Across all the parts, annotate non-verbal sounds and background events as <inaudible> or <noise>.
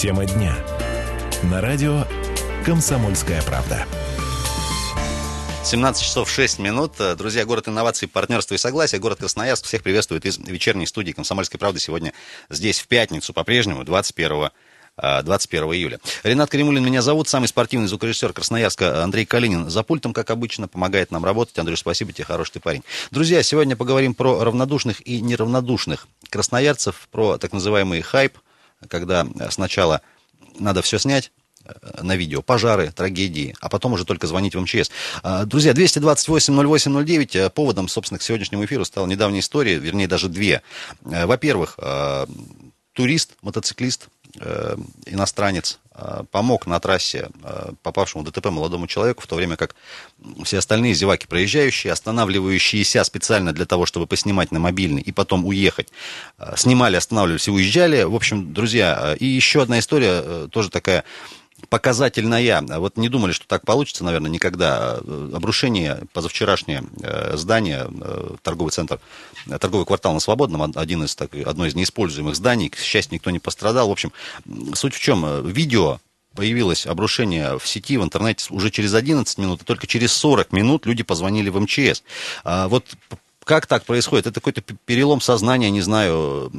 Тема дня. На радио «Комсомольская правда». 17 часов 6 минут. Друзья, город инноваций, партнерства и согласия. Город Красноярск всех приветствует из вечерней студии «Комсомольской правды». Сегодня здесь в пятницу по-прежнему, 21 21 июля. Ренат Каримулин меня зовут, самый спортивный звукорежиссер Красноярска Андрей Калинин. За пультом, как обычно, помогает нам работать. Андрей, спасибо тебе, хороший ты парень. Друзья, сегодня поговорим про равнодушных и неравнодушных красноярцев, про так называемый хайп, когда сначала надо все снять, э, на видео, пожары, трагедии, а потом уже только звонить в МЧС. А, друзья, 228-08-09, э, поводом, собственно, к сегодняшнему эфиру стала недавняя история, вернее, даже две. Э, во-первых, турист, мотоциклист, иностранец, помог на трассе попавшему в ДТП молодому человеку, в то время как все остальные зеваки проезжающие, останавливающиеся специально для того, чтобы поснимать на мобильный и потом уехать, снимали, останавливались и уезжали. В общем, друзья, и еще одна история, тоже такая показательная. Вот не думали, что так получится, наверное, никогда. Обрушение позавчерашнее э, здание, э, торговый центр, э, торговый квартал на Свободном, один из, так, одно из неиспользуемых зданий. К счастью, никто не пострадал. В общем, суть в чем? Видео появилось обрушение в сети, в интернете уже через 11 минут, и только через 40 минут люди позвонили в МЧС. А вот как так происходит? Это какой-то перелом сознания, не знаю.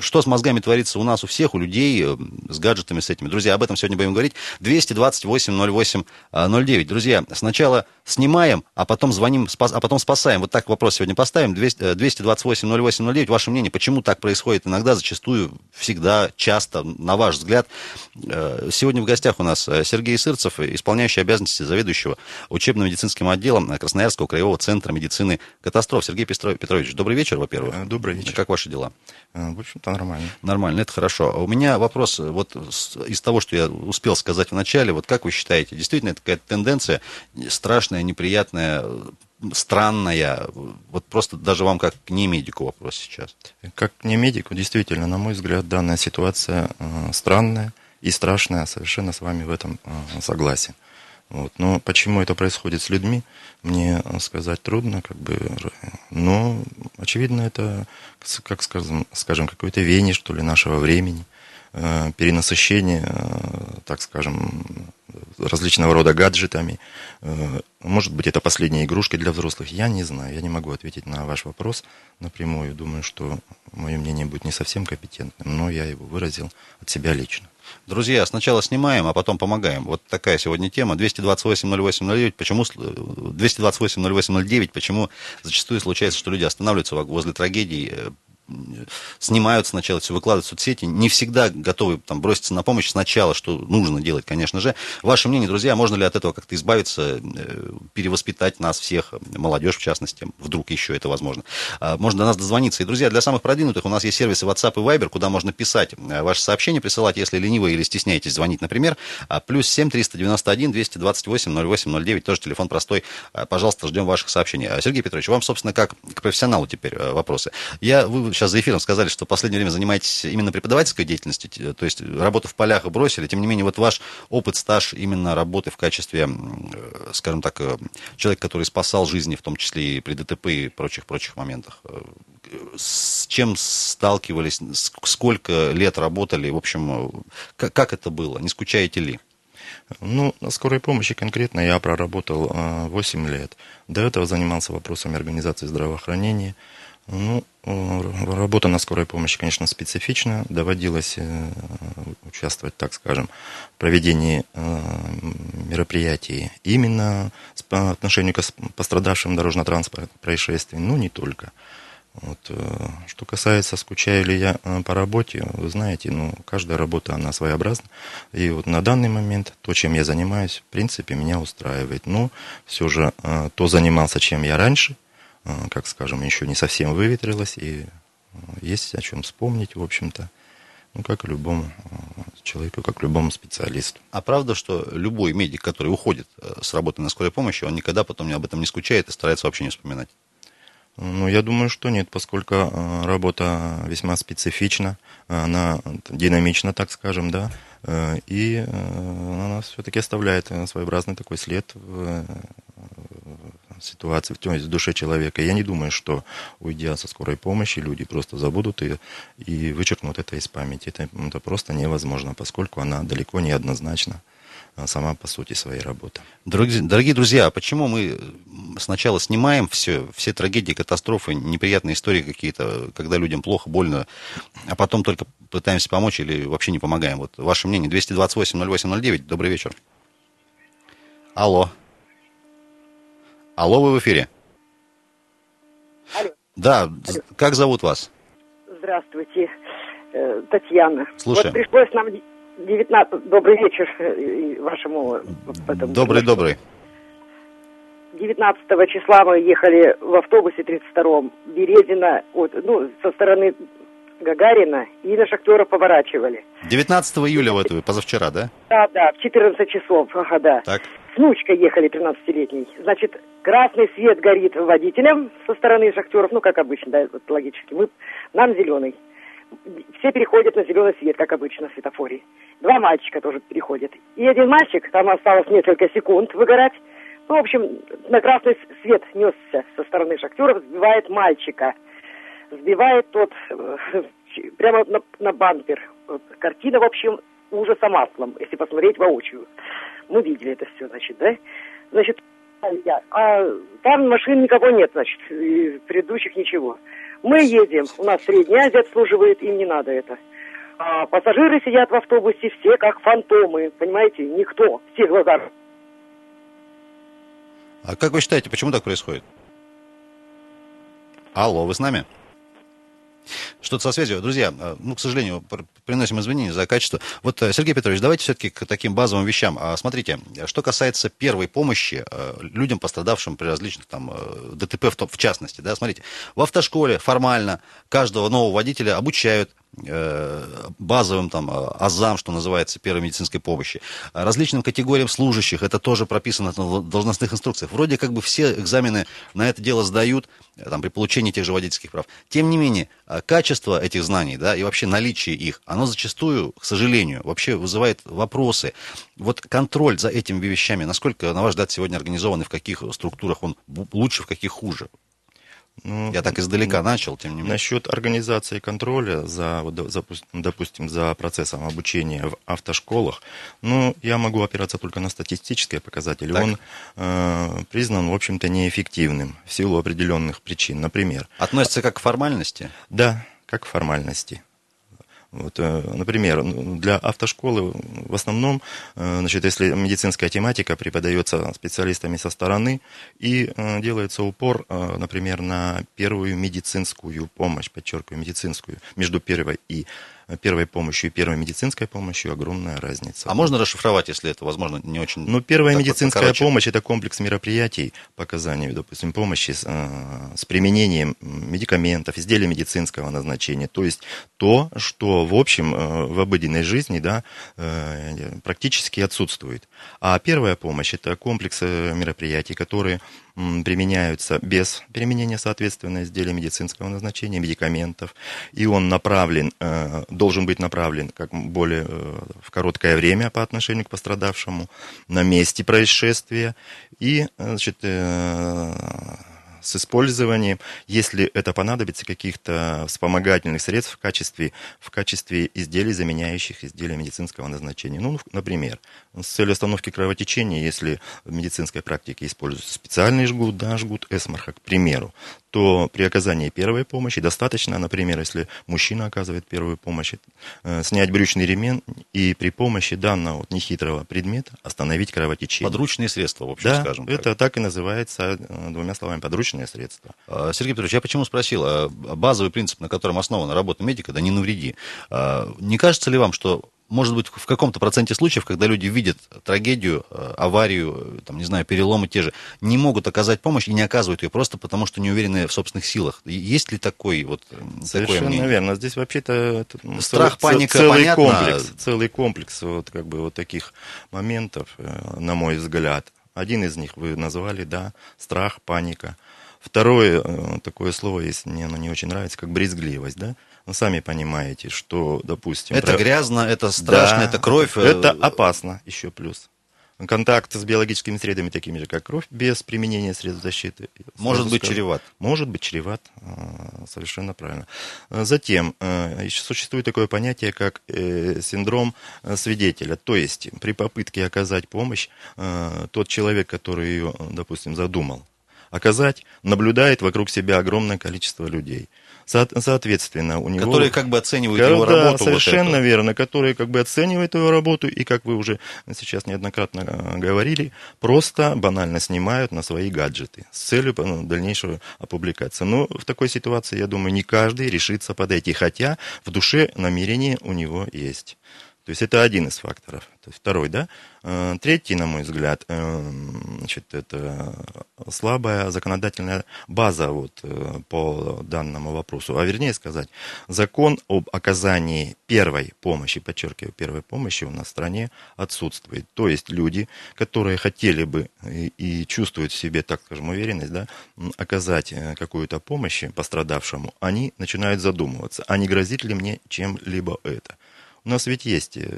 Что с мозгами творится у нас, у всех, у людей, э, с гаджетами, с этими. Друзья, об этом сегодня будем говорить. 228-08-09. А, Друзья, сначала снимаем, а потом звоним, а потом спасаем. Вот так вопрос сегодня поставим. 228-08-09. Ваше мнение, почему так происходит иногда, зачастую, всегда, часто, на ваш взгляд? Э, сегодня в гостях у нас э, Сергей Сырцев, исполняющий обязанности заведующего учебно-медицинским отделом Красноярского краевого центра медицины катастроф. Петров Сергей Петрович, добрый вечер, во-первых. Э, добрый вечер. Как ваши дела? Э, в общем-то, нормально. Нормально, это хорошо. У меня вопрос, вот из того, что я успел сказать в начале, вот как вы считаете, действительно это какая-то тенденция страшная, неприятная, странная, вот просто даже вам как не медику вопрос сейчас. Как не медику, действительно, на мой взгляд, данная ситуация э, странная и страшная, совершенно с вами в этом э, согласен. Вот. Но почему это происходит с людьми, мне сказать трудно, как бы, но, очевидно, это, как скажем, скажем какое-то веяние, что ли, нашего времени, э, перенасыщение, э, так скажем, различного рода гаджетами. Э, может быть, это последние игрушки для взрослых, я не знаю, я не могу ответить на ваш вопрос напрямую. Думаю, что мое мнение будет не совсем компетентным, но я его выразил от себя лично. Друзья, сначала снимаем, а потом помогаем. Вот такая сегодня тема. 228-08-09. Почему 228-08-09? Почему зачастую случается, что люди останавливаются возле трагедий, э, снимают сначала, все выкладывают в соцсети, не всегда готовы там, броситься на помощь сначала, что нужно делать, конечно же. Ваше мнение, друзья, можно ли от этого как-то избавиться, э, перевоспитать нас всех, молодежь в частности, вдруг еще это возможно. А, можно до нас дозвониться. И, друзья, для самых продвинутых у нас есть сервисы WhatsApp и Viber, куда можно писать э, ваши сообщения, присылать, если ленивы или стесняетесь звонить, например. А, плюс 7 391 228 08 09, тоже телефон простой. А, пожалуйста, ждем ваших сообщений. Сергей Петрович, вам, собственно, как к профессионалу теперь э, вопросы. Я, вы сейчас за эфиром сказали, что в последнее время занимаетесь именно преподавательской деятельностью, то есть работу в полях бросили. Тем не менее, вот ваш опыт, стаж именно работы в качестве, э, скажем так, э, человека, который спасал жизни, в том числе и при ДТП и прочих-прочих моментах. Э, с чем сталкивались, сколько лет работали, в общем, как, это было, не скучаете ли? Ну, на скорой помощи конкретно я проработал 8 лет. До этого занимался вопросами организации здравоохранения, ну, э, работа на скорой помощи, конечно, специфична. Доводилось э, участвовать, так скажем, в проведении э, мероприятий именно по отношению к пострадавшим дорожно-транспортных происшествий, ну, не только. Вот. Что касается, скучаю ли я по работе, вы знаете, ну, каждая работа, она своеобразна. И вот на данный момент то, чем я занимаюсь, в принципе, меня устраивает. Но все же то занимался, чем я раньше – как скажем, еще не совсем выветрилась, и а, есть о чем вспомнить, в общем-то, ну, как и любому а, человеку, как любому специалисту. А правда, что любой медик, который уходит э, с работы на скорой помощи, он никогда потом об этом не скучает и старается вообще не вспоминать? Ну, я думаю, что нет, поскольку работа весьма специфична, она динамична, так скажем, да, э, и э, она все-таки оставляет своеобразный такой след в ситуации, в душе человека. Я не думаю, что уйдя со скорой помощи, люди просто забудут ее и вычеркнут это из памяти. Это, это просто невозможно, поскольку она далеко не однозначна а, сама по сути своей работы. Дорогие, дорогие друзья, а почему мы сначала снимаем все, все трагедии, катастрофы, неприятные истории какие-то, когда людям плохо, больно, а потом только пытаемся помочь или вообще не помогаем? Вот ваше мнение. 228-08-09. Добрый вечер. Алло. Алло, вы в эфире. Алло. Да, Алло. как зовут вас? Здравствуйте, э, Татьяна. Слушаем. Вот пришлось нам 19... Добрый вечер э, вашему... этому- Добрый, добрый. 19 числа мы ехали в автобусе 32-м, Березина, от, ну, со стороны Гагарина, и на шахтеров поворачивали. 19 июля в эту, позавчера, да? Да, да, в 14 часов, ага, да. Так. С внучкой ехали 13-летней. Значит, красный свет горит водителям со стороны шахтеров, ну, как обычно, да, вот логически. Мы, нам зеленый. Все переходят на зеленый свет, как обычно, в светофоре. Два мальчика тоже переходят. И один мальчик, там осталось несколько секунд выгорать, ну, в общем, на красный свет несся со стороны шахтеров, сбивает мальчика. Сбивает тот э, <laughs> прямо на, на бампер. Картина, в общем, ужаса маслом, если посмотреть воочию. Мы видели это все, значит, да? Значит, я- а там машин никого нет, значит, предыдущих ничего. Мы едем, у нас Средняя Азия обслуживает, им не надо это. А пассажиры сидят в автобусе все как фантомы, понимаете, никто, все глаза А как вы считаете, почему так происходит? Алло, вы с нами? Что-то со связью. Друзья, ну, к сожалению, пр- приносим извинения за качество. Вот, э, Сергей Петрович, давайте все-таки к таким базовым вещам. А, Смотрите, что касается первой помощи э, людям, пострадавшим при различных там ДТП в, в частности, да, смотрите, в автошколе формально каждого нового водителя обучают базовым там э, азам, что называется, первой медицинской помощи, различным категориям служащих, это тоже прописано в должностных инструкциях. Вроде как бы все экзамены на это дело сдают э, там, при получении тех же водительских прав. Тем не менее, э, качество этих знаний, да, и вообще наличие их, оно зачастую, к сожалению, вообще вызывает вопросы. Вот контроль за этими вещами, насколько, на ваш взгляд, сегодня организован и в каких структурах он лучше, в каких хуже? Ну, Я так издалека начал, тем не менее. Насчет организации контроля за, запус- допустим, за процессом обучения в автошколах, ну, я могу опираться только на статистические показатели. Так. Он э, признан, в общем-то, неэффективным в силу определенных причин. Например, Относится как к формальности? да, как формальности. Вот, э, например, ну, для автошколы в основном, э, значит, если медицинская тематика преподается специалистами со стороны и э, делается упор, например, на первую медицинскую помощь, подчеркиваю, медицинскую, между первой и первой помощью и первой медицинской помощью огромная разница. А можно расшифровать, если это, возможно, не очень... Ну, первая вот медицинская покороче? помощь это комплекс мероприятий по оказанию, допустим, помощи с, э, с применением медикаментов, изделий медицинского назначения. То есть то, что в общем э, в обыденной жизни да, э, практически отсутствует. А первая помощь это комплекс э, мероприятий, которые применяются без применения, соответственно, изделий медицинского назначения, медикаментов. И он направлен, э, должен быть направлен как более э, в короткое время по отношению к пострадавшему на месте происшествия. И, э, значит, с использованием, если это понадобится, каких-то вспомогательных средств в качестве, в качестве изделий, заменяющих изделия медицинского назначения. Ну, например, с целью остановки кровотечения, если в медицинской практике используется специальный жгут, да, жгут Эсмарха, к примеру, то при оказании первой помощи достаточно, например, если мужчина оказывает первую помощь, э, снять брючный ремень и при помощи данного вот нехитрого предмета остановить кровотечение. Подручные средства, в общем, Да, скажем так. это так и называется э, двумя словами подручные средства. А, Сергей Петрович, я почему спросил? А, Базовый принцип, на котором основана работа медика, да не навреди. А, Не кажется ли вам, что может быть, в каком-то проценте случаев, когда люди видят трагедию, э, аварию, э, там, не знаю, переломы те же, не могут оказать помощь и не оказывают ее просто потому, что не уверены в собственных силах. Есть ли такой вот э, такое Совершенно мнение? верно. Здесь вообще-то ну, Страх, целый- паника, целый понятно. комплекс, целый комплекс вот как бы вот таких моментов, на мой взгляд. Один из них вы назвали, да, страх, паника. Второе э, такое слово есть, мне оно не очень нравится, как брезгливость, да. Вы сами понимаете, что, допустим, Это про- грязно, это страшно, Да, это кровь. э, Это опасно, еще плюс. контакт с биологическими средами, такими же, как кровь, без применения средств защиты. Может быть скажу, чреват. Может быть чреват, а, совершенно правильно. Затем, э, еще существует такое понятие, как э, синдром э, свидетеля. То есть, при попытке оказать помощь, тот человек, который ее, допустим, задумал, оказать, наблюдает вокруг себя огромное количество людей. Соответственно, у него... Которые как бы оценивают его да, работу. совершенно вот верно, которые как бы оценивают его работу, и, как вы уже сейчас неоднократно э, говорили, просто банально снимают на свои гаджеты с целью ну, дальнейшего опубликации. Но в такой ситуации, я думаю, не каждый решится подойти, хотя в душе намерение у него есть. То есть это один из факторов. То есть второй, да. Э, третий, на мой взгляд, э, значит, это слабая законодательная база вот, э, по данному вопросу. А вернее сказать, закон об оказании первой помощи, подчеркиваю, первой помощи у нас в стране отсутствует. То есть люди, которые хотели бы и, и чувствуют в себе, так скажем, уверенность, да, оказать какую-то помощь пострадавшему, они начинают задумываться, а не грозит ли мне чем-либо это. У нас ведь есть э,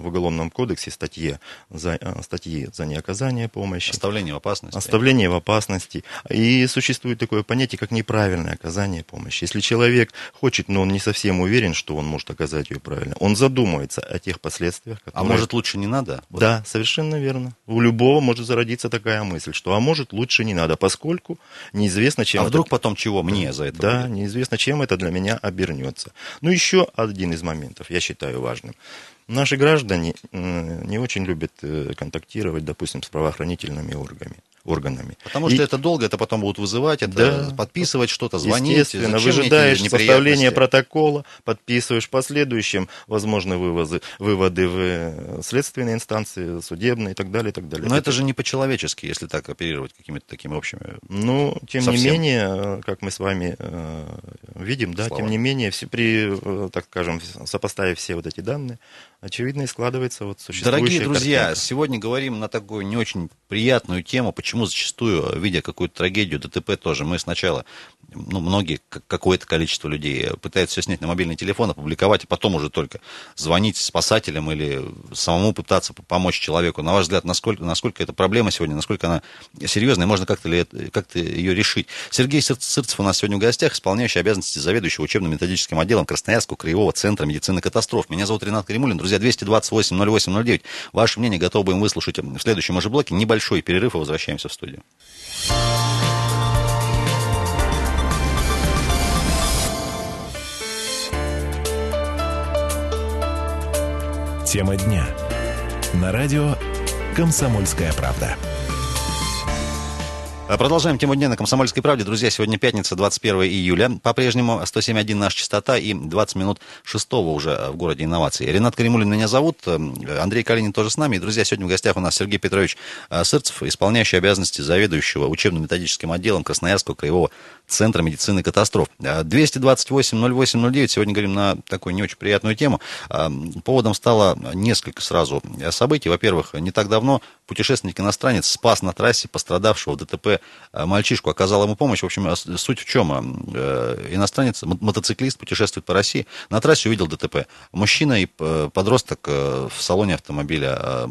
в Уголовном кодексе статьи за, э, статьи за неоказание помощи. Оставление в опасности. Оставление в опасности. И существует такое понятие, как неправильное оказание помощи. Если человек хочет, но он не совсем уверен, что он может оказать ее правильно, он задумается о тех последствиях. А которые... А может лучше не надо? Вот. Да, совершенно верно. У любого может зародиться такая мысль, что а может лучше не надо, поскольку неизвестно, чем... А это... вдруг потом чего мне за это Да, будет? неизвестно, чем это для меня обернется. Ну, еще один из моментов, я считаю, важным. Наши граждане не очень любят э, контактировать, допустим, с правоохранительными органами органами. Потому что и... это долго, это потом будут вызывать, это да, подписывать что-то, звонить. Естественно, выжидаешь составление протокола, подписываешь в последующем, возможно, вывозы, выводы в э, следственные инстанции, судебные и так далее, и так далее. Но это, это же не по-человечески, если так оперировать какими-то такими общими. Ну, тем совсем. не менее, э, как мы с вами э, видим, да, Слава. тем не менее, все, при, э, так скажем, сопоставив все вот эти данные, очевидно и складывается вот существующая Дорогие друзья, картинка. сегодня говорим на такую не очень приятную тему, почему зачастую, видя какую-то трагедию, ДТП тоже, мы сначала, ну, многие, какое-то количество людей пытаются все снять на мобильный телефон, опубликовать, а потом уже только звонить спасателям или самому пытаться помочь человеку. На ваш взгляд, насколько, насколько эта проблема сегодня, насколько она серьезная, можно как-то ли, как-то ее решить? Сергей Сырцев у нас сегодня в гостях, исполняющий обязанности заведующего учебно-методическим отделом Красноярского краевого центра медицины катастроф. Меня зовут Ренат Каримулин. Друзья, 228 08 09. Ваше мнение готовы будем выслушать в следующем уже блоке. Небольшой перерыв и возвращаемся в студию. Тема дня. На радио «Комсомольская правда». А продолжаем тему дня на «Комсомольской правде». Друзья, сегодня пятница, 21 июля. По-прежнему 107.1 наша частота и 20 минут 6 уже в городе инноваций. Ренат Каримулин меня зовут, Андрей Калинин тоже с нами. И, друзья, сегодня в гостях у нас Сергей Петрович Сырцев, исполняющий обязанности заведующего учебно-методическим отделом Красноярского краевого Центра медицины катастроф. 228-08-09. А, сегодня говорим на такую не очень приятную тему. Поводом стало несколько сразу событий. Во-первых, не так давно путешественник-иностранец спас на трассе пострадавшего в ДТП мальчишку, оказал ему помощь. В общем, суть в чем? Э, иностранец, мотоциклист путешествует по России, на трассе увидел ДТП. Мужчина и э, подросток э, в салоне автомобиля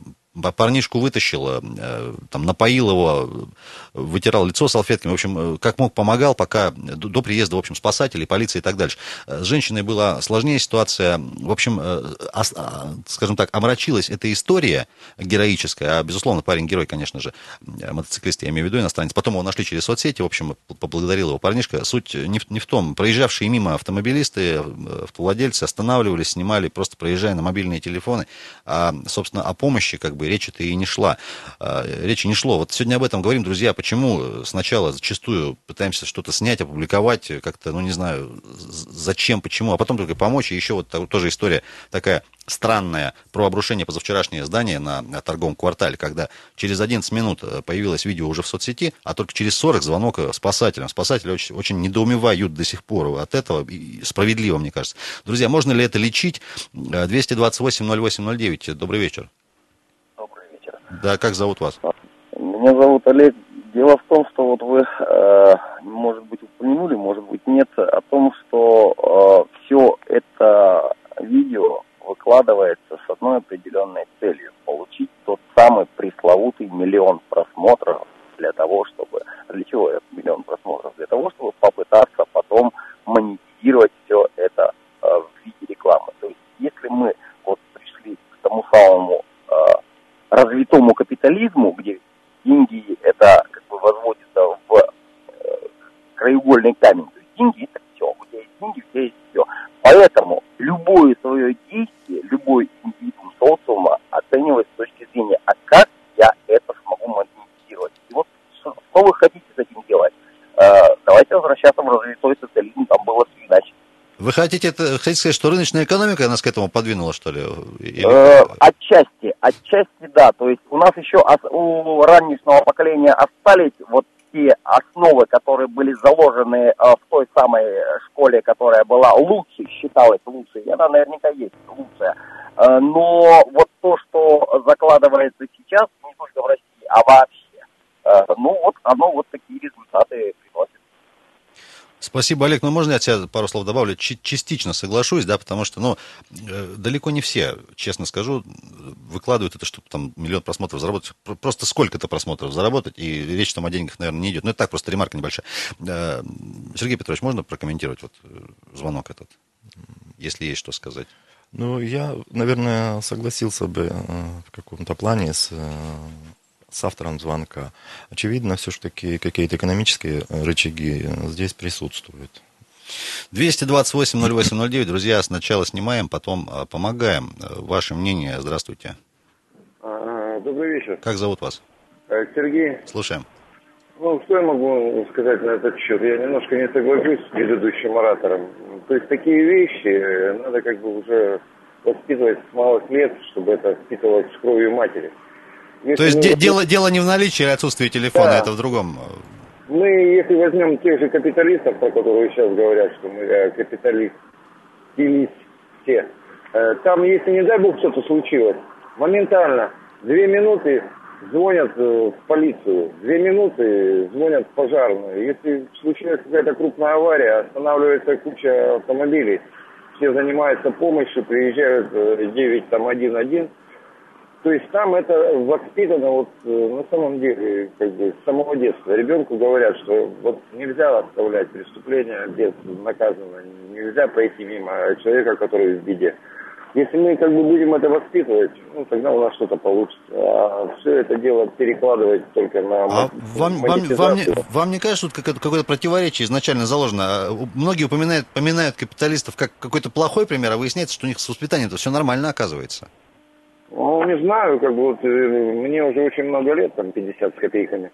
парнишку вытащил, э, там, напоил его, вытирал лицо салфетками, в общем, э, как мог помогал, пока до приезда, в общем, спасателей, полиции и так дальше. С женщиной была сложнее ситуация, в общем, э, а, скажем так, омрачилась эта история героическая, а, безусловно, парень герой, конечно же, мотоциклист, я имею в виду, иностранец. Потом его нашли через соцсети, в общем, поблагодарил его парнишка. Суть не в, не в том, проезжавшие мимо автомобилисты, автовладельцы останавливались, снимали, просто проезжая на мобильные телефоны, а, собственно, о помощи, как бы, бы речи-то и не шла. А, речи не шло. Вот сегодня об этом говорим, друзья, почему сначала зачастую пытаемся что-то снять, опубликовать, как-то, ну не знаю, зачем, почему, а потом только помочь. И еще вот тоже история такая странная про обрушение позавчерашнее здание на, на торговом квартале, когда через 11 минут э, появилось видео уже в соцсети, а только через 40 звонок э, спасателям. Спасатели очень, очень недоумевают до сих пор от этого, и справедливо, мне кажется. Друзья, можно ли это лечить? 228-08-09, добрый вечер. Да, как зовут вас? Меня зовут Олег. Дело в том, что вот вы, э, может быть, упомянули, может быть, нет, о том, что э, все это видео выкладывается с одной определенной целью – получить тот самый пресловутый миллион просмотров для того, чтобы… Для чего этот миллион просмотров? Для того, чтобы попытаться потом монетизировать все это э, в виде рекламы. То есть если мы вот пришли к тому самому развитому капитализму, где деньги это как бы возводится в э, краеугольный камень. То есть деньги это все, где есть деньги, где есть все. Поэтому любое свое действие, любой индивидуум социума оценивать с точки зрения, а как я это смогу монетизировать. И вот что вы хотите с этим делать? Э, давайте возвращаться в развитой социализм, там было все иначе. Вы хотите, это, хотите сказать, что рыночная экономика нас к этому подвинула, что ли? Или... Э, да. То есть у нас еще у раннего поколения остались вот те основы, которые были заложены э, в той самой школе, которая была лучше, считалась лучшей, и она наверняка есть лучшая. Э, но вот то, что закладывается сейчас, не только в России, а вообще, ну вот оно вот такие результаты приносит. Спасибо, Олег. Ну, можно я от себя пару слов добавлю? Ч- частично соглашусь, да, потому что, ну, э, далеко не все, честно скажу, выкладывают это, чтобы там миллион просмотров заработать. Просто сколько-то просмотров заработать, и речь там о деньгах, наверное, не идет. Ну, это так, просто ремарка небольшая. Э, Сергей Петрович, можно прокомментировать вот э, звонок этот, если есть что сказать? Ну, я, наверное, согласился бы в каком-то плане с с автором звонка. Очевидно, все-таки какие-то экономические рычаги здесь присутствуют. 228-08-09. Друзья, сначала снимаем, потом а, помогаем. Ваше мнение. Здравствуйте. А, добрый вечер. Как зовут вас? Э, Сергей. Слушаем. Ну, что я могу сказать на этот счет? Я немножко не соглашусь с предыдущим оратором. То есть такие вещи э, надо как бы уже воспитывать с малых лет, чтобы это впитывалось в кровью матери. Если То есть мы... дело, дело не в наличии или отсутствии телефона, да. это в другом. Мы, если возьмем тех же капиталистов, про которые сейчас говорят, что мы э, капиталисты, все, э, там, если не дай бог что-то случилось, моментально, две минуты звонят э, в полицию, две минуты звонят в пожарную. Если случилась какая-то крупная авария, останавливается куча автомобилей, все занимаются помощью, приезжают 911, то есть там это воспитано вот э, на самом деле как бы с самого детства. Ребенку говорят, что вот нельзя оставлять преступление без наказанного, нельзя пройти мимо человека, который в беде. Если мы как бы будем это воспитывать, ну, тогда у нас что-то получится. А все это дело перекладывать только на а вам, вам, вам, не, вам не кажется, что какое-то противоречие изначально заложено? А, многие упоминают, упоминают капиталистов как какой-то плохой пример, а выясняется, что у них с воспитанием-то все нормально оказывается. Ну, не знаю, как бы вот э, мне уже очень много лет, там 50 с копейками.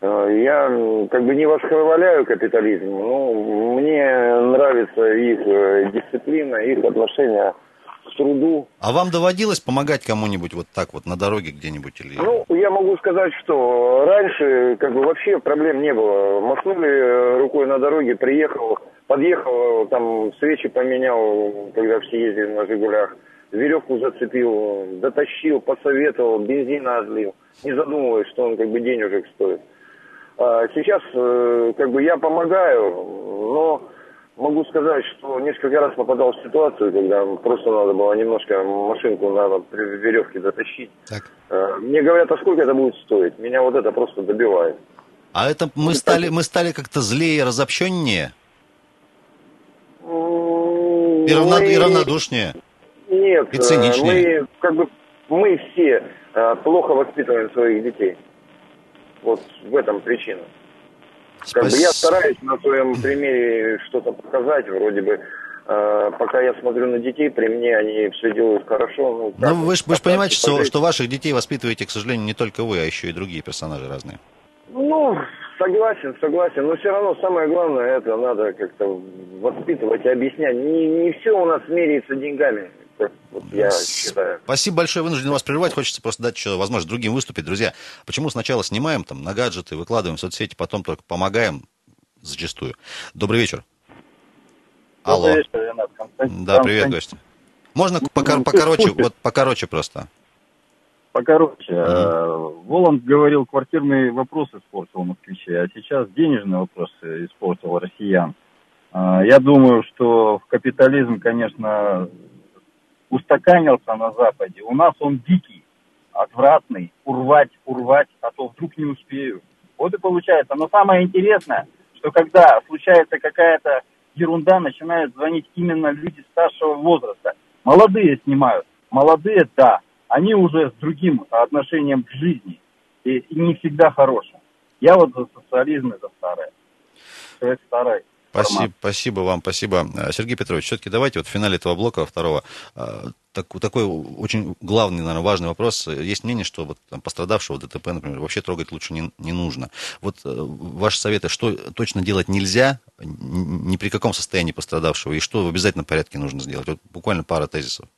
Э, я как бы не восхваляю капитализм, но мне нравится их э, дисциплина, их отношение к труду. А вам доводилось помогать кому-нибудь вот так вот на дороге где-нибудь? Или... Ну, я могу сказать, что раньше как бы вообще проблем не было. Махнули рукой на дороге, приехал, подъехал, там свечи поменял, когда все ездили на «Жигулях» веревку зацепил, дотащил, посоветовал, бензина отлил, не задумываясь, что он как бы денежек стоит. А сейчас э, как бы я помогаю, но могу сказать, что несколько раз попадал в ситуацию, когда просто надо было немножко машинку на веревке дотащить. Так. Э, мне говорят, а сколько это будет стоить? Меня вот это просто добивает. А это мы стали, мы стали как-то злее, разобщеннее? И, равно, и равнодушнее? Нет, и циничнее. мы как бы мы все э, плохо воспитываем своих детей. Вот в этом причина. Как бы я стараюсь на своем примере что-то показать, вроде бы э, пока я смотрю на детей, при мне они все делают хорошо. Ну, ну вы же понимаете, что, что ваших детей воспитываете, к сожалению, не только вы, а еще и другие персонажи разные. Ну, согласен, согласен. Но все равно самое главное, это надо как-то воспитывать и объяснять. Не, не все у нас меряется деньгами. Вот я считаю. Спасибо большое, вынужден вас прерывать. Хочется просто дать еще возможность другим выступить. Друзья, почему сначала снимаем там на гаджеты, выкладываем в соцсети, потом только помогаем зачастую. Добрый вечер. Алло. Добрый вечер, Ренат Константин. Да, привет, гость. Можно покор- покороче, вот покороче просто. Покороче. Mm-hmm. Воланд говорил, квартирные вопросы испортил москвичей, а сейчас денежные вопросы испортил россиян. А, я думаю, что в капитализм, конечно, устаканился на Западе. У нас он дикий, отвратный, урвать, урвать, а то вдруг не успею. Вот и получается. Но самое интересное, что когда случается какая-то ерунда, начинают звонить именно люди старшего возраста. Молодые снимают. Молодые, да, они уже с другим отношением к жизни. И, и не всегда хорошим. Я вот за социализм, это старое. Человек старый. Спасибо, спасибо вам, спасибо. Э, Сергей Петрович, все-таки давайте вот в финале этого блока второго э, так, такой очень главный, наверное, важный вопрос. Есть мнение, что вот там, пострадавшего ДТП, например, вообще трогать лучше не, не нужно. Вот э, ваши советы, что точно делать нельзя, ни при каком состоянии пострадавшего, и что в обязательном порядке нужно сделать? Вот буквально пара тезисов.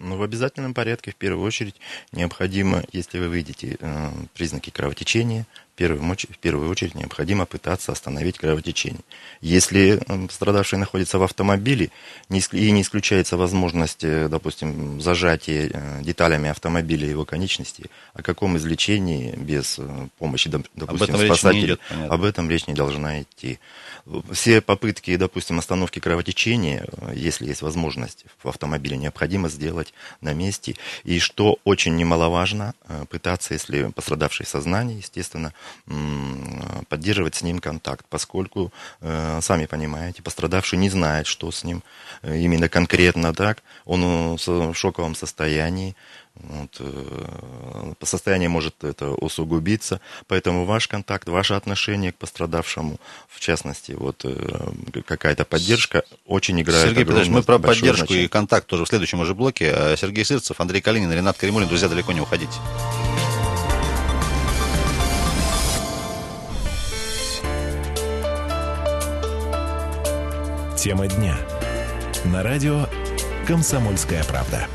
Ну, в обязательном порядке, в первую очередь, необходимо, если вы видите э, признаки кровотечения, первую, в первую очередь необходимо пытаться остановить кровотечение. Если пострадавший находится в автомобиле и не исключается возможность, э, допустим, зажатия э, деталями автомобиля его конечности, о каком излечении без э, помощи, допустим, об спасателя, об этом речь не должна идти. Все попытки, допустим, остановки кровотечения, если есть возможность в автомобиле, необходимо сделать на месте. И что очень немаловажно, пытаться, если пострадавший сознание, естественно, поддерживать с ним контакт, поскольку, э, сами понимаете, пострадавший не знает, что с ним э, именно конкретно так, он в шоковом состоянии, вот, э, состояние может это усугубиться, поэтому ваш контакт, ваше отношение к пострадавшему, в частности, вот какая-то поддержка очень играет Сергей Петрович, мы про поддержку значение. и контакт тоже в следующем уже блоке. Сергей Сырцев, Андрей Калинин, Ренат Каримулин. Друзья, далеко не уходите. Тема дня. На радио «Комсомольская правда».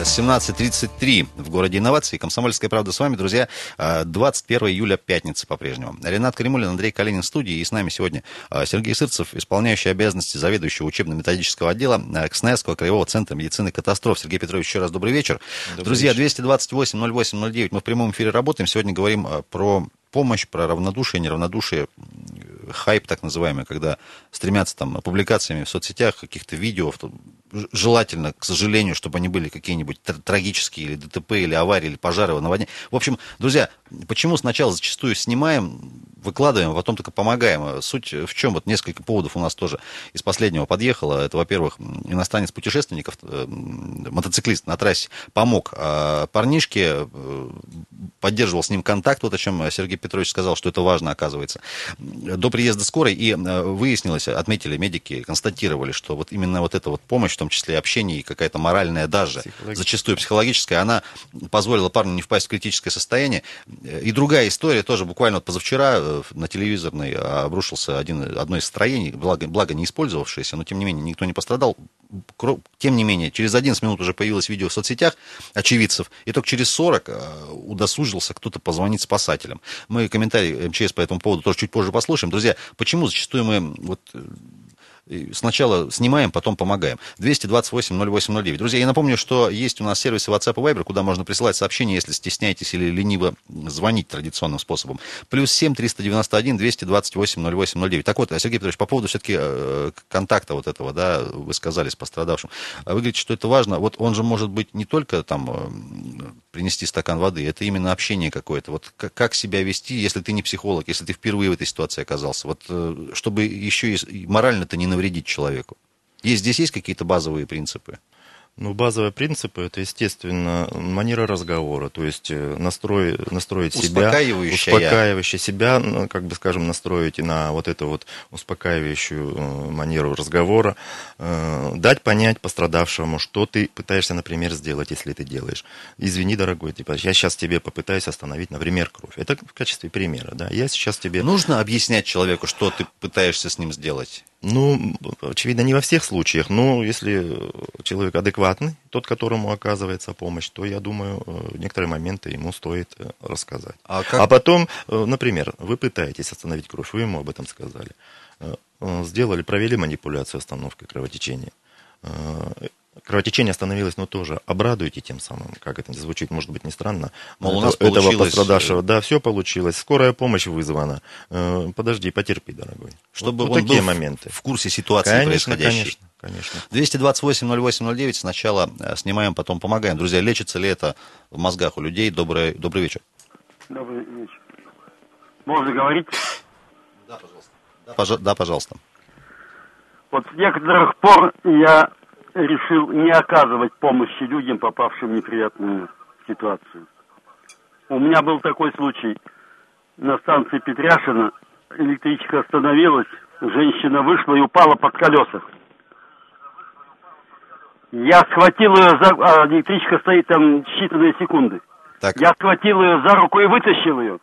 17.33 в городе инноваций. Комсомольская правда с вами, друзья. 21 июля, пятница по-прежнему. Ренат Кремулин, Андрей Калинин в студии. И с нами сегодня а, Сергей Сырцев, исполняющий обязанности заведующего учебно-методического отдела а, КСНСского краевого центра медицины катастроф. Сергей Петрович, еще раз добрый вечер. Добрый друзья, 228 08 09 мы в прямом эфире работаем. Сегодня говорим а, про помощь, про равнодушие, неравнодушие хайп так называемый, когда стремятся там публикациями в соцсетях каких-то видео, желательно, к сожалению, чтобы они были какие-нибудь трагические или ДТП, или аварии, или пожары, наводнения. В общем, друзья, почему сначала зачастую снимаем, выкладываем, а потом только помогаем? Суть в чем? Вот несколько поводов у нас тоже из последнего подъехало. Это, во-первых, иностранец путешественников, э, мотоциклист на трассе, помог а парнишке, э, поддерживал с ним контакт, вот о чем Сергей Петрович сказал, что это важно, оказывается. До приезда скорой, и э, выяснилось, отметили медики, констатировали, что вот именно вот эта вот помощь, в том числе общение и какая-то моральная даже, зачастую психологическая, она позволила парню не впасть в критическое состояние. И другая история, тоже буквально вот позавчера э, на телевизорной обрушился один, одно из строений, благо, благо не использовавшееся, но тем не менее никто не пострадал. Тем не менее, через 11 минут уже появилось видео в соцсетях очевидцев, и только через 40 э, удосужился кто-то позвонить спасателям. Мы комментарий МЧС по этому поводу тоже чуть позже послушаем. Друзья, почему зачастую мы вот сначала снимаем, потом помогаем. 228-08-09. Друзья, я напомню, что есть у нас сервисы WhatsApp и Viber, куда можно присылать сообщения, если стесняетесь или лениво звонить традиционным способом. Плюс 7 391 228 08 09. Так вот, Сергей Петрович, по поводу все-таки э, контакта вот этого, да, вы сказали с пострадавшим. Вы говорите, что это важно. Вот он же может быть не только там э, принести стакан воды, это именно общение какое-то. Вот как себя вести, если ты не психолог, если ты впервые в этой ситуации оказался. Вот э, чтобы еще и морально-то не навредить человеку. Есть, здесь есть какие-то базовые принципы? Ну, базовые принципы это, естественно, манера разговора, то есть э, настрой, настроить себя, успокаивающая себя, как бы скажем, настроить на вот эту вот успокаивающую э, манеру разговора, э, дать понять пострадавшему, что ты пытаешься, например, сделать, если ты делаешь. Извини, дорогой, типа, я сейчас тебе попытаюсь остановить, например, кровь. Это в качестве примера, да. Я сейчас тебе... Нужно объяснять человеку, что ты пытаешься с ним сделать? Ну, очевидно, не во всех случаях, но если человек адекватный, тот, которому оказывается помощь, то, я думаю, э, некоторые моменты ему стоит э, рассказать. А, как... а потом, э, например, вы пытаетесь остановить кровь, вы ему об этом сказали. Сделали, провели манипуляцию остановкой кровотечения кровотечение остановилось, но тоже обрадуйте тем самым, как это звучит, может быть, не странно. Мол, у нас этого получилось... пострадавшего, да, все получилось, скорая помощь вызвана. Э, подожди, потерпи, дорогой. Чтобы вот, он такие был моменты. в курсе ситуации конечно, происходящей. Конечно, конечно. 228-08-09 сначала э, снимаем, потом помогаем. Друзья, лечится ли это в мозгах у людей? Добрый, добрый вечер. Добрый вечер. Можно говорить? Да, пожалуйста. Да, пожа- да, пожалуйста. Вот с некоторых пор я решил не оказывать помощи людям, попавшим в неприятную ситуацию. У меня был такой случай. На станции Петряшина электричка остановилась, женщина вышла и упала под колеса. Я схватил ее за... А, электричка стоит там считанные секунды. Так. Я схватил ее за руку и вытащил ее.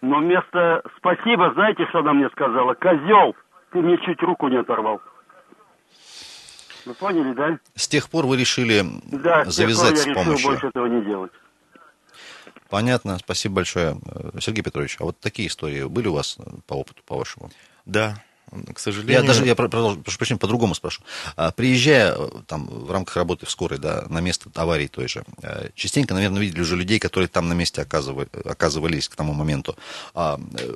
Но вместо спасибо, знаете, что она мне сказала? Козел, ты мне чуть руку не оторвал. Вы поняли, да? С тех пор вы решили Да, с тех пор завязать я с решил помощью. больше этого не делать. Понятно, спасибо большое. Сергей Петрович, а вот такие истории были у вас по опыту, по вашему? Да, к сожалению. Я даже, я про- продолжу, прошу прощения, по-другому спрошу. А, Приезжая э, там в рамках работы в скорой, да, на место аварии той же, э, частенько, наверное, видели уже людей, которые там на месте оказывали, оказывались к тому моменту. А, э,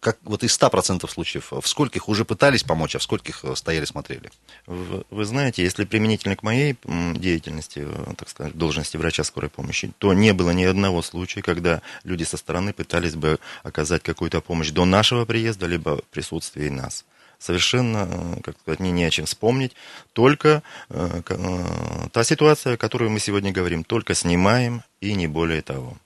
как вот из 100% случаев, в скольких уже пытались помочь, а в скольких стояли, смотрели? В- Вы знаете, если применительно к моей деятельности, так сказать, должности врача скорой помощи, то не было ни одного случая, когда люди со стороны пытались бы оказать какую-то помощь до нашего приезда, либо в присутствии нас. Совершенно, э, как сказать, мне не о чем вспомнить. Только э, э, та ситуация, о которой мы сегодня говорим, только снимаем и не более того.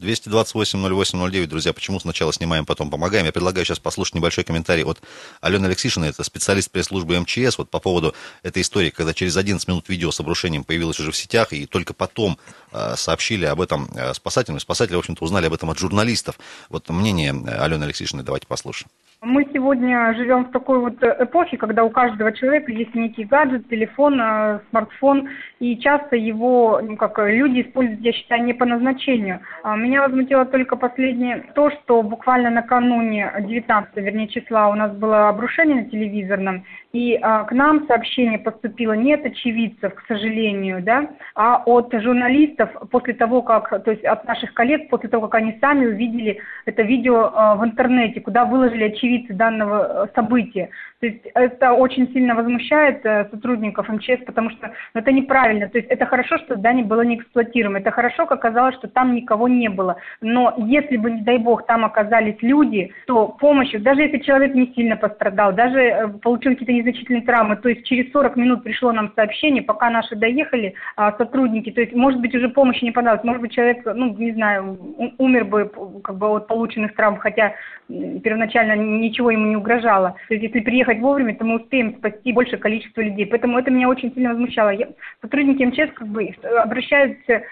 228-08-09, друзья, почему сначала снимаем, потом помогаем. Я предлагаю сейчас послушать небольшой комментарий от Алены Алексишиной, это специалист пресс-службы МЧС, вот по поводу этой истории, когда через 11 минут видео с обрушением появилось уже в сетях, и только потом э, сообщили об этом э, спасателям. Спасатели, в общем-то, узнали об этом от журналистов. Вот мнение Алены Алексишиной давайте послушаем. Мы сегодня живем в такой вот э, эпохе, когда у каждого человека есть некий гаджет, телефон, э, смартфон, и часто его, ну, как э, люди используют, я считаю, не по назначению. А Меня возмутило только последнее то, что буквально накануне 19, вернее, числа у нас было обрушение на телевизорном, и а, к нам сообщение поступило не от очевидцев, к сожалению, да, а от журналистов после того, как, то есть от наших коллег, после того, как они сами увидели это видео а, в интернете, куда выложили очевидцы данного э, события. То есть это очень сильно возмущает э, сотрудников МЧС, потому что ну, это неправильно. То есть это хорошо, что здание было не эксплуатируемо. Это хорошо, как оказалось, что там никого не было. Но если бы, не дай бог, там оказались люди, то помощью, даже если человек не сильно пострадал, даже э, получил какие-то незначительные травмы, то есть через 40 минут пришло нам сообщение, пока наши доехали, а, сотрудники, то есть, может быть, уже помощи не понадобилось, может быть, человек, ну, не знаю, умер бы как бы от полученных травм, хотя первоначально ничего ему не угрожало. То есть, если приехать вовремя, то мы успеем спасти большее количество людей. Поэтому это меня очень сильно возмущало. Я- сотрудники МЧС как бы обращаются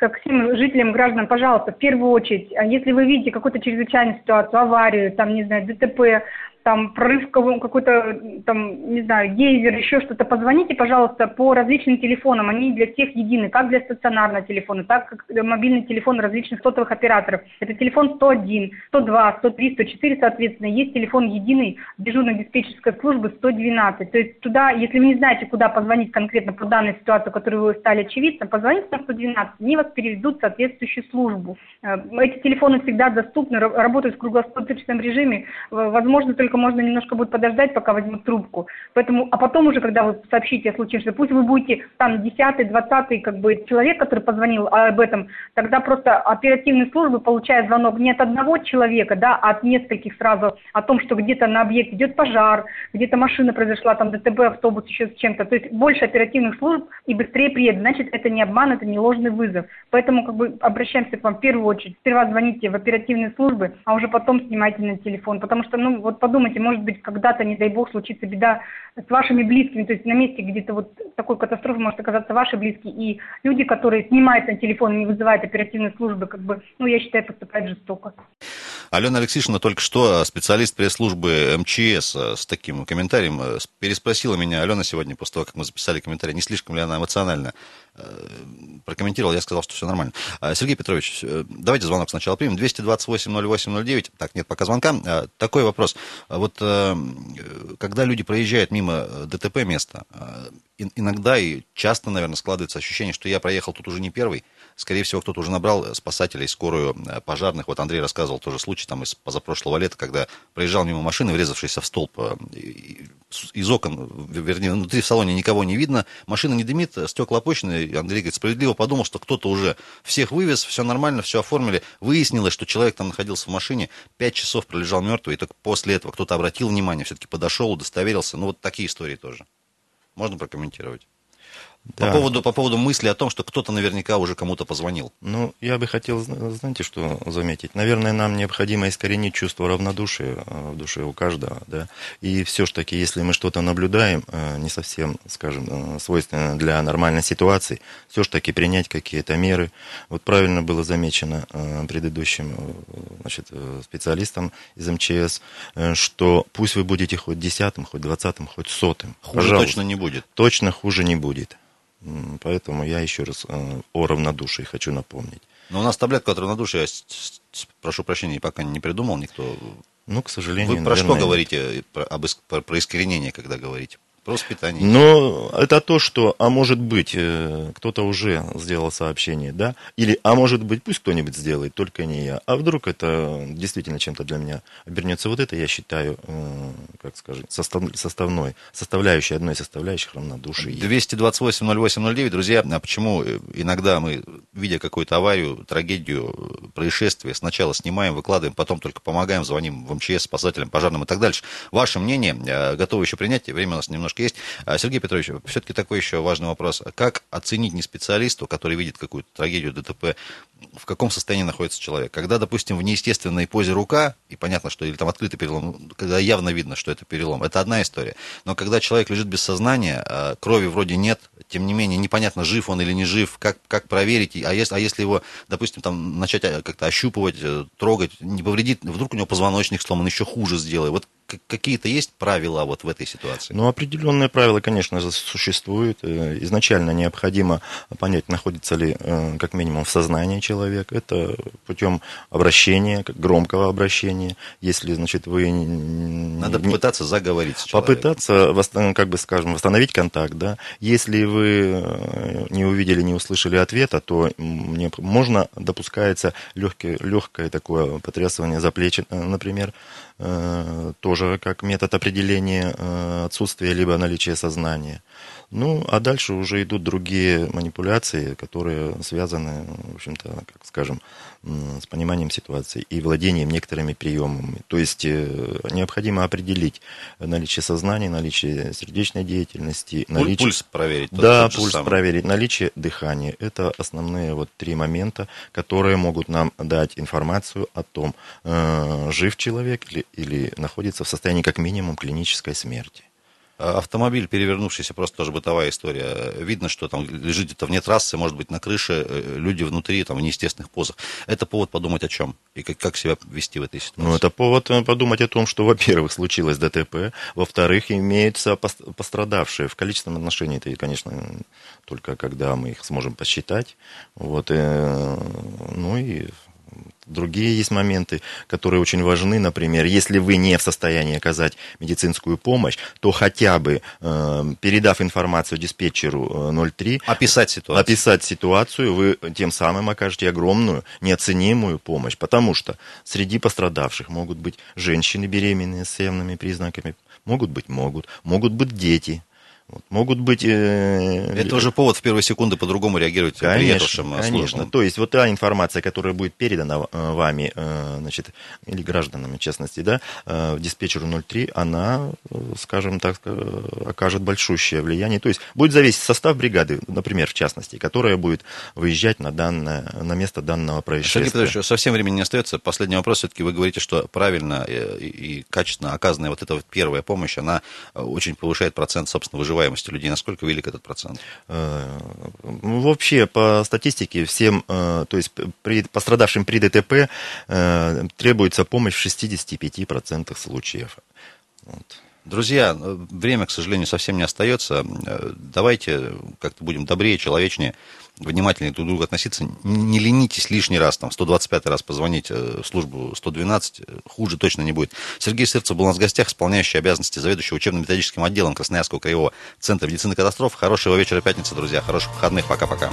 к всем жителям, гражданам, пожалуйста, в первую очередь, а если вы видите какую-то чрезвычайную ситуацию, аварию, там, не знаю, ДТП, там, прорыв какой-то, там, не знаю, гейзер, еще что-то, позвоните, пожалуйста, по различным телефонам, они для всех едины, как для стационарного телефона, так как мобильный телефон различных сотовых операторов. Это телефон 101, 102, 103, 104, соответственно, есть телефон единый дежурно-диспетчерской службы 112. То есть туда, если вы не знаете, куда позвонить конкретно по данной ситуации, которую вы стали очевидцем, позвоните на 112, они вас переведут в соответствующую службу. Э, Эти телефоны всегда доступны, ра- работают в круглосуточном режиме. В- Возможно, только можно немножко будет подождать, пока возьмут трубку. Поэтому, а потом уже, когда вы сообщите о случившемся, пусть вы будете там 10 20 как бы человек, который позвонил об этом, тогда просто оперативные службы, получая звонок не от одного человека, да, а от нескольких сразу о том, что где-то на объекте идет пожар, где-то машина произошла, там ДТП, автобус еще с чем-то. То есть больше оперативных служб и быстрее приедет. Значит, это не обман, это не ложный вызов. Поэтому как бы обращаемся к вам в первую очередь. Сперва звоните в оперативные службы, а уже потом снимайте на телефон. Потому что, ну, вот подумайте, может быть, когда-то, не дай бог, случится беда с вашими близкими. То есть на месте где-то вот такой катастрофы может оказаться ваши близкие. И люди, которые снимают на телефон не вызывают оперативные службы, как бы, ну, я считаю, поступают жестоко. Алена Алексишина только что, э, специалист пресс-службы МЧС, э, с таким комментарием, э, переспросила меня Алена сегодня, после того, как мы записали комментарий, не слишком ли она эмоционально прокомментировала, я сказал, что все нормально. А, Сергей Петрович, давайте звонок сначала примем. 228-08-09, так, нет пока звонка. А, Такой вопрос. А Вот когда люди проезжают мимо ДТП места, иногда и часто, наверное, складывается ощущение, что я проехал тут уже не первый. Скорее всего, кто-то уже набрал э, спасателей, скорую, э, пожарных. Вот Андрей рассказывал тоже случай там из позапрошлого лета, когда проезжал мимо машины, врезавшейся в столб. э, Из окон, вернее, внутри в салоне никого не видно, машина не дымит, стекла опущены. Андрей говорит, справедливо подумал, что кто-то уже всех вывез, все нормально, все оформили. Выяснилось, что человек там находился в машине, пять часов пролежал мертвый, и только после этого кто-то обратил внимание, все-таки подошел, удостоверился. Ну, вот такие истории тоже. Можно прокомментировать? По, поводу, по поводу мысли о том, что кто-то наверняка уже кому-то позвонил. Ну, я бы хотел, знаете, что заметить? Наверное, нам необходимо искоренить чувство равнодушия э, в душе у каждого, да. И все ж таки, если мы что-то наблюдаем, э, не совсем, скажем, э, свойственно для нормальной ситуации, все ж таки принять какие-то меры. Вот правильно было замечено предыдущим значит, специалистам из МЧС, что пусть вы будете хоть десятым, хоть двадцатым, хоть сотым. Хуже Пожалуйста. точно не будет. Точно хуже не будет. Поэтому я еще раз э, о равнодушии хочу напомнить. Но у нас таблетку от равнодушия, я прошу прощения, пока не придумал никто. Ну, к сожалению, Вы про наверное... что говорите, про, об, про, про искоренение, когда говорите? Про воспитание. Но это то, что, а может быть, э, кто-то уже сделал сообщение, да? Или, а может быть, пусть кто-нибудь сделает, только не я. А вдруг это действительно чем-то для меня обернется. Вот это я считаю, э, как скажем, состав, составной, составляющей, одной из составляющих равнодушия. 228-08-09. Друзья, а почему иногда мы, видя какую-то аварию, трагедию, происшествие, сначала снимаем, выкладываем, потом только помогаем, звоним в МЧС, спасателям, пожарным и так дальше. Ваше мнение, э, готовы еще принять, время у нас немножко немножко есть. А, Сергей Петрович, все-таки такой еще важный вопрос. Как оценить не специалисту, который видит какую-то трагедию ДТП, в каком состоянии находится человек? Когда, допустим, в неестественной позе рука, и понятно, что или там открытый перелом, когда явно видно, что это перелом, это одна история. Но когда человек лежит без сознания, а, крови вроде нет, тем не менее, непонятно, жив он или не жив, как, как проверить, а если, а если его, допустим, там начать а, как-то ощупывать, э, трогать, не повредит, вдруг у него позвоночник сломан, еще хуже сделает. Вот какие-то есть правила вот в этой ситуации? Ну, определенные правила, конечно же, существуют. Э, изначально необходимо понять, находится ли э, как минимум в сознании человек. Это путем обращения, громкого обращения. Если, значит, вы... Надо попытаться заговорить с человеком. Попытаться, как бы скажем, восстановить контакт, да. Если вы э, не увидели, не услышали ответа, то можно, допускается легкое, легкое такое потрясывание за плечи, например, тоже тоже как метод определения э, отсутствия либо наличия сознания. Ну, а дальше уже идут другие манипуляции, которые связаны, в общем-то, как скажем, с пониманием ситуации и владением некоторыми приемами. То есть э, необходимо определить наличие сознания, наличие сердечной деятельности, наличие... Пульс проверить. Да, пульс проверить, наличие дыхания. Это основные вот три момента, которые могут нам дать информацию о том, э, жив человек или, или находится в состоянии как минимум клинической смерти. А автомобиль, перевернувшийся, просто тоже бытовая история. Видно, что там лежит где-то вне трассы, может быть, на крыше, э, люди внутри, там, в неестественных позах. Это повод подумать о чем? И как, как себя вести в этой ситуации? Ну, это повод э, подумать о том, что, во-первых, случилось ДТП, во-вторых, имеются пострадавшие. В количественном отношении это, конечно, только когда мы их сможем посчитать. Вот, э, ну и Другие есть моменты, которые очень важны. Например, если вы не в состоянии оказать медицинскую помощь, то хотя бы э, передав информацию диспетчеру 03, э, описать ситуацию. описать ситуацию, вы тем самым окажете огромную, неоценимую помощь. Потому что среди пострадавших могут быть женщины беременные с явными признаками, могут быть, могут, могут быть дети – вот. Могут быть... Э, Это уже повод в первые секунды по-другому реагировать конечно, э, конечно. службам. То есть вот та информация, которая будет передана э, вами, э, значит, или гражданам, в частности, да, э, диспетчеру 03, она, скажем так, окажет большущее влияние. То есть будет зависеть состав бригады, например, в частности, которая будет выезжать на, данное, на место данного происшествия. Сергей Петрович, совсем времени не остается. Последний вопрос. Все-таки вы говорите, что правильно и, и качественно оказанная вот эта вот первая помощь, она очень повышает процент, собственно, выживания выживаемости людей? Насколько велик этот процент? Э, ну, вообще, по статистике, всем, э, то есть при, пострадавшим при ДТП э, требуется помощь в 65% случаев. Вот. Друзья, время, к сожалению, совсем не остается. Давайте как-то будем добрее, человечнее внимательнее друг к другу относиться. Не ленитесь лишний раз, там, 125 раз позвонить э, в службу 112, э, хуже точно не будет. Сергей Сырцев был у нас в гостях, исполняющий обязанности заведующего учебно-методическим отделом Красноярского краевого центра медицины катастроф. Хорошего вечера пятницы, друзья, хороших выходных, пока-пока.